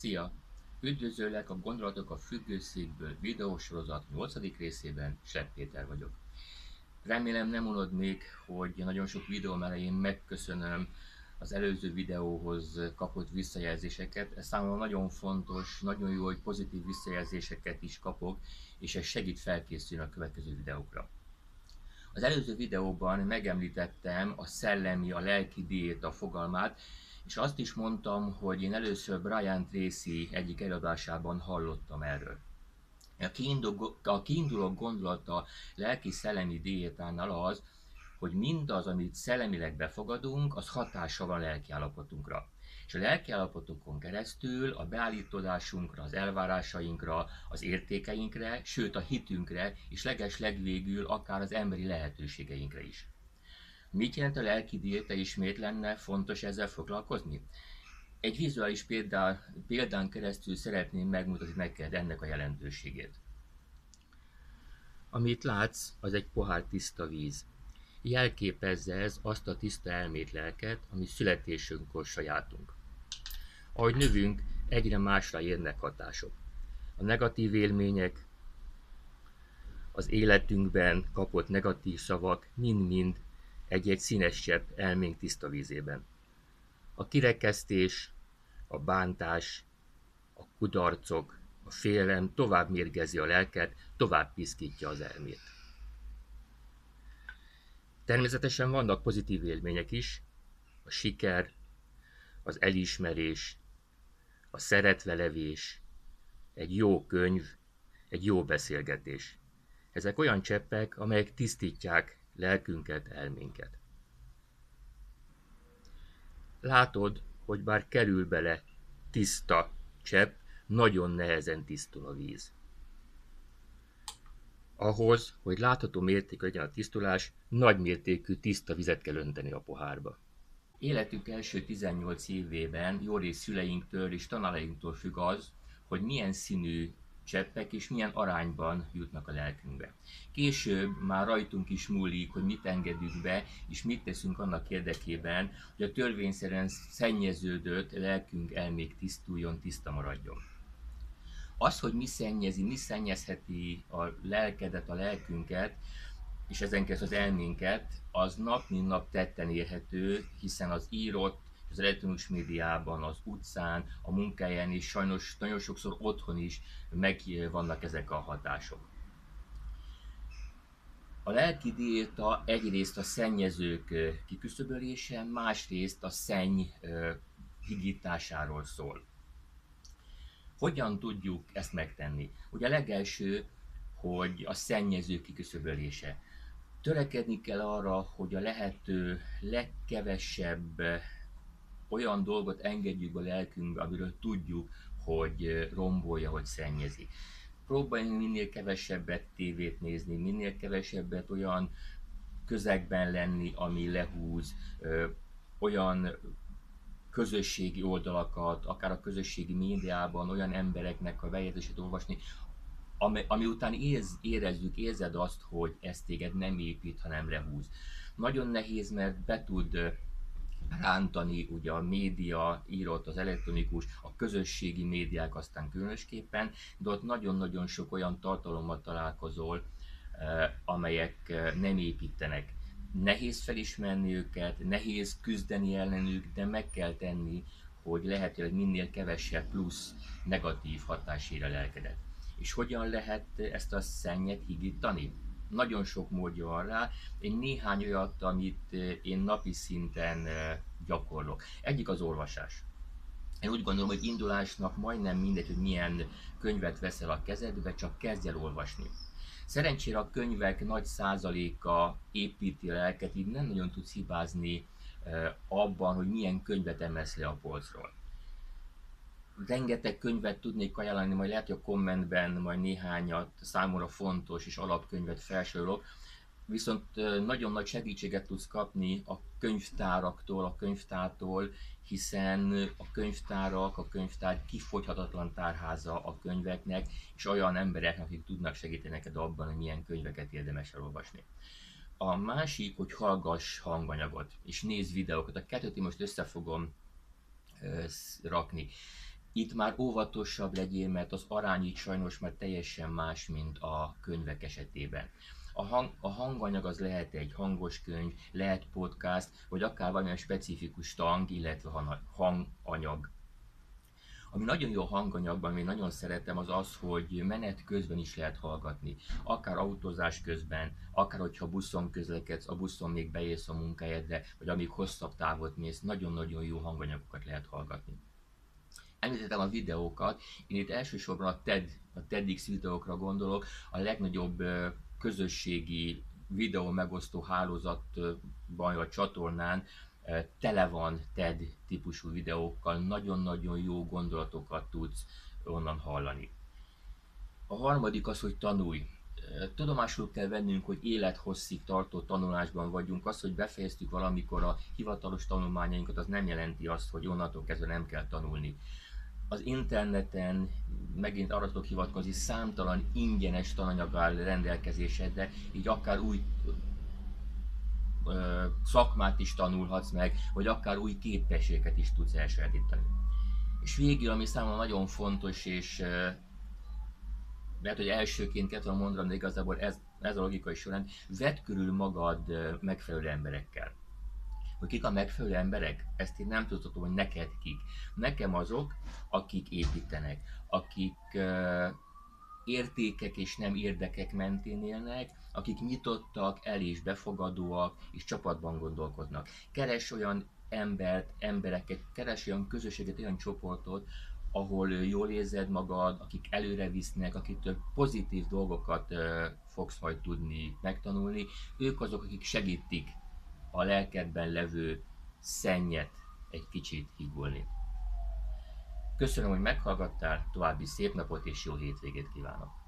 Szia! Üdvözöllek a Gondolatok a függőszékből videósorozat 8. részében, Sepp Péter vagyok. Remélem nem unod még, hogy nagyon sok videóm elején megköszönöm az előző videóhoz kapott visszajelzéseket. Ez számomra nagyon fontos, nagyon jó, hogy pozitív visszajelzéseket is kapok, és ez segít felkészülni a következő videókra. Az előző videóban megemlítettem a szellemi, a lelki diéta fogalmát, és azt is mondtam, hogy én először Brian Tracy egyik előadásában hallottam erről. A kiinduló, kiinduló gondolata a lelki-szellemi diétánál az, hogy mindaz, amit szellemileg befogadunk, az hatása van a lelki. És a lelki keresztül a beállítódásunkra, az elvárásainkra, az értékeinkre, sőt a hitünkre, és leges legvégül akár az emberi lehetőségeinkre is. Mit jelent a lelki diéta és miért lenne fontos ezzel foglalkozni? Egy vizuális példán, példán keresztül szeretném megmutatni neked ennek a jelentőségét. Amit látsz, az egy pohár tiszta víz. Jelképezze ez azt a tiszta elmét lelket, ami születésünkkor sajátunk. Ahogy növünk, egyre másra érnek hatások. A negatív élmények, az életünkben kapott negatív szavak mind-mind egy-egy színes csepp elménk tiszta vízében. A kirekesztés, a bántás, a kudarcok, a félelem tovább mérgezi a lelket, tovább piszkítja az elmét. Természetesen vannak pozitív élmények is, a siker, az elismerés, a szeretvelevés, egy jó könyv, egy jó beszélgetés. Ezek olyan cseppek, amelyek tisztítják lelkünket, elménket. Látod, hogy bár kerül bele tiszta csepp, nagyon nehezen tisztul a víz. Ahhoz, hogy látható mértékű legyen a tisztulás, nagy mértékű tiszta vizet kell önteni a pohárba. Életünk első 18 évében jó rész szüleinktől és tanárainktól függ az, hogy milyen színű cseppek, és milyen arányban jutnak a lelkünkbe. Később már rajtunk is múlik, hogy mit engedünk be, és mit teszünk annak érdekében, hogy a törvényszerűen szennyeződött lelkünk elmék tisztuljon, tiszta maradjon. Az, hogy mi szennyezi, mi szennyezheti a lelkedet, a lelkünket, és ezen keresztül az elménket, az nap mint nap tetten érhető, hiszen az írott, az elektronikus médiában, az utcán, a munkáján is, sajnos nagyon sokszor otthon is meg vannak ezek a hatások. A lelki diéta egyrészt a szennyezők kiküszöbölése, másrészt a szenny higításáról szól. Hogyan tudjuk ezt megtenni? Ugye a legelső, hogy a szennyező kiküszöbölése. Törekedni kell arra, hogy a lehető legkevesebb olyan dolgot engedjük a lelkünkbe, amiről tudjuk, hogy rombolja, hogy szennyezi. Próbáljunk minél kevesebbet tévét nézni, minél kevesebbet olyan közegben lenni, ami lehúz, olyan közösségi oldalakat, akár a közösségi médiában olyan embereknek a bejegyzését olvasni, ami, ami után érz, érezzük, érzed azt, hogy ez téged nem épít, hanem lehúz. Nagyon nehéz, mert be tud rántani ugye a média, írott, az elektronikus, a közösségi médiák aztán különösképpen, de ott nagyon-nagyon sok olyan tartalommal találkozol, amelyek nem építenek. Nehéz felismerni őket, nehéz küzdeni ellenük, de meg kell tenni, hogy lehetőleg minél kevesebb plusz negatív hatás ér a lelkedet. És hogyan lehet ezt a szennyet higítani? nagyon sok módja van rá. Én néhány olyat, amit eh, én napi szinten eh, gyakorlok. Egyik az olvasás. Én úgy gondolom, hogy indulásnak majdnem mindegy, hogy milyen könyvet veszel a kezedbe, csak kezdj el olvasni. Szerencsére a könyvek nagy százaléka építi a lelket, így nem nagyon tudsz hibázni eh, abban, hogy milyen könyvet emelsz le a polcról rengeteg könyvet tudnék ajánlani, majd lehet, hogy a kommentben majd néhányat számomra fontos és alapkönyvet felsorolok, viszont nagyon nagy segítséget tudsz kapni a könyvtáraktól, a könyvtártól, hiszen a könyvtárak, a könyvtár kifogyhatatlan tárháza a könyveknek, és olyan emberek, akik tudnak segíteni neked abban, hogy milyen könyveket érdemes elolvasni. A másik, hogy hallgass hanganyagot, és nézz videókat. A kettőt én most össze fogom rakni itt már óvatosabb legyél, mert az arány itt sajnos már teljesen más, mint a könyvek esetében. A, hang, a hanganyag az lehet egy hangos könyv, lehet podcast, vagy akár valamilyen specifikus tang, illetve hanganyag. Ami nagyon jó hanganyagban, ami nagyon szeretem, az az, hogy menet közben is lehet hallgatni. Akár autózás közben, akár hogyha buszon közlekedsz, a buszon még beérsz a munkahelyedre, vagy amíg hosszabb távot mész, nagyon-nagyon jó hanganyagokat lehet hallgatni. Említettem a videókat, én itt elsősorban a TED, a TEDx videókra gondolok, a legnagyobb közösségi videó megosztó hálózatban, vagy csatornán tele van TED típusú videókkal, nagyon-nagyon jó gondolatokat tudsz onnan hallani. A harmadik az, hogy tanulj. Tudomásul kell vennünk, hogy élethosszig tartó tanulásban vagyunk. Az, hogy befejeztük valamikor a hivatalos tanulmányainkat, az nem jelenti azt, hogy onnantól kezdve nem kell tanulni az interneten megint arra tudok hivatkozni, számtalan ingyenes tananyag áll rendelkezésedre, így akár új ö, szakmát is tanulhatsz meg, vagy akár új képességeket is tudsz elsajátítani. És végül, ami számomra nagyon fontos, és lehet, hogy elsőként kell tudom mondani, de igazából ez, ez a logikai során, vedd körül magad megfelelő emberekkel hogy kik a megfelelő emberek, ezt én nem tudhatom, hogy neked kik. Nekem azok, akik építenek, akik uh, értékek és nem érdekek mentén élnek, akik nyitottak, el és befogadóak, és csapatban gondolkodnak. Keres olyan embert, embereket, keres olyan közösséget, olyan csoportot, ahol jól érzed magad, akik előre visznek, akitől pozitív dolgokat fogsz majd tudni megtanulni. Ők azok, akik segítik a lelkedben levő szennyet egy kicsit higulni. Köszönöm, hogy meghallgattál, további szép napot és jó hétvégét kívánok!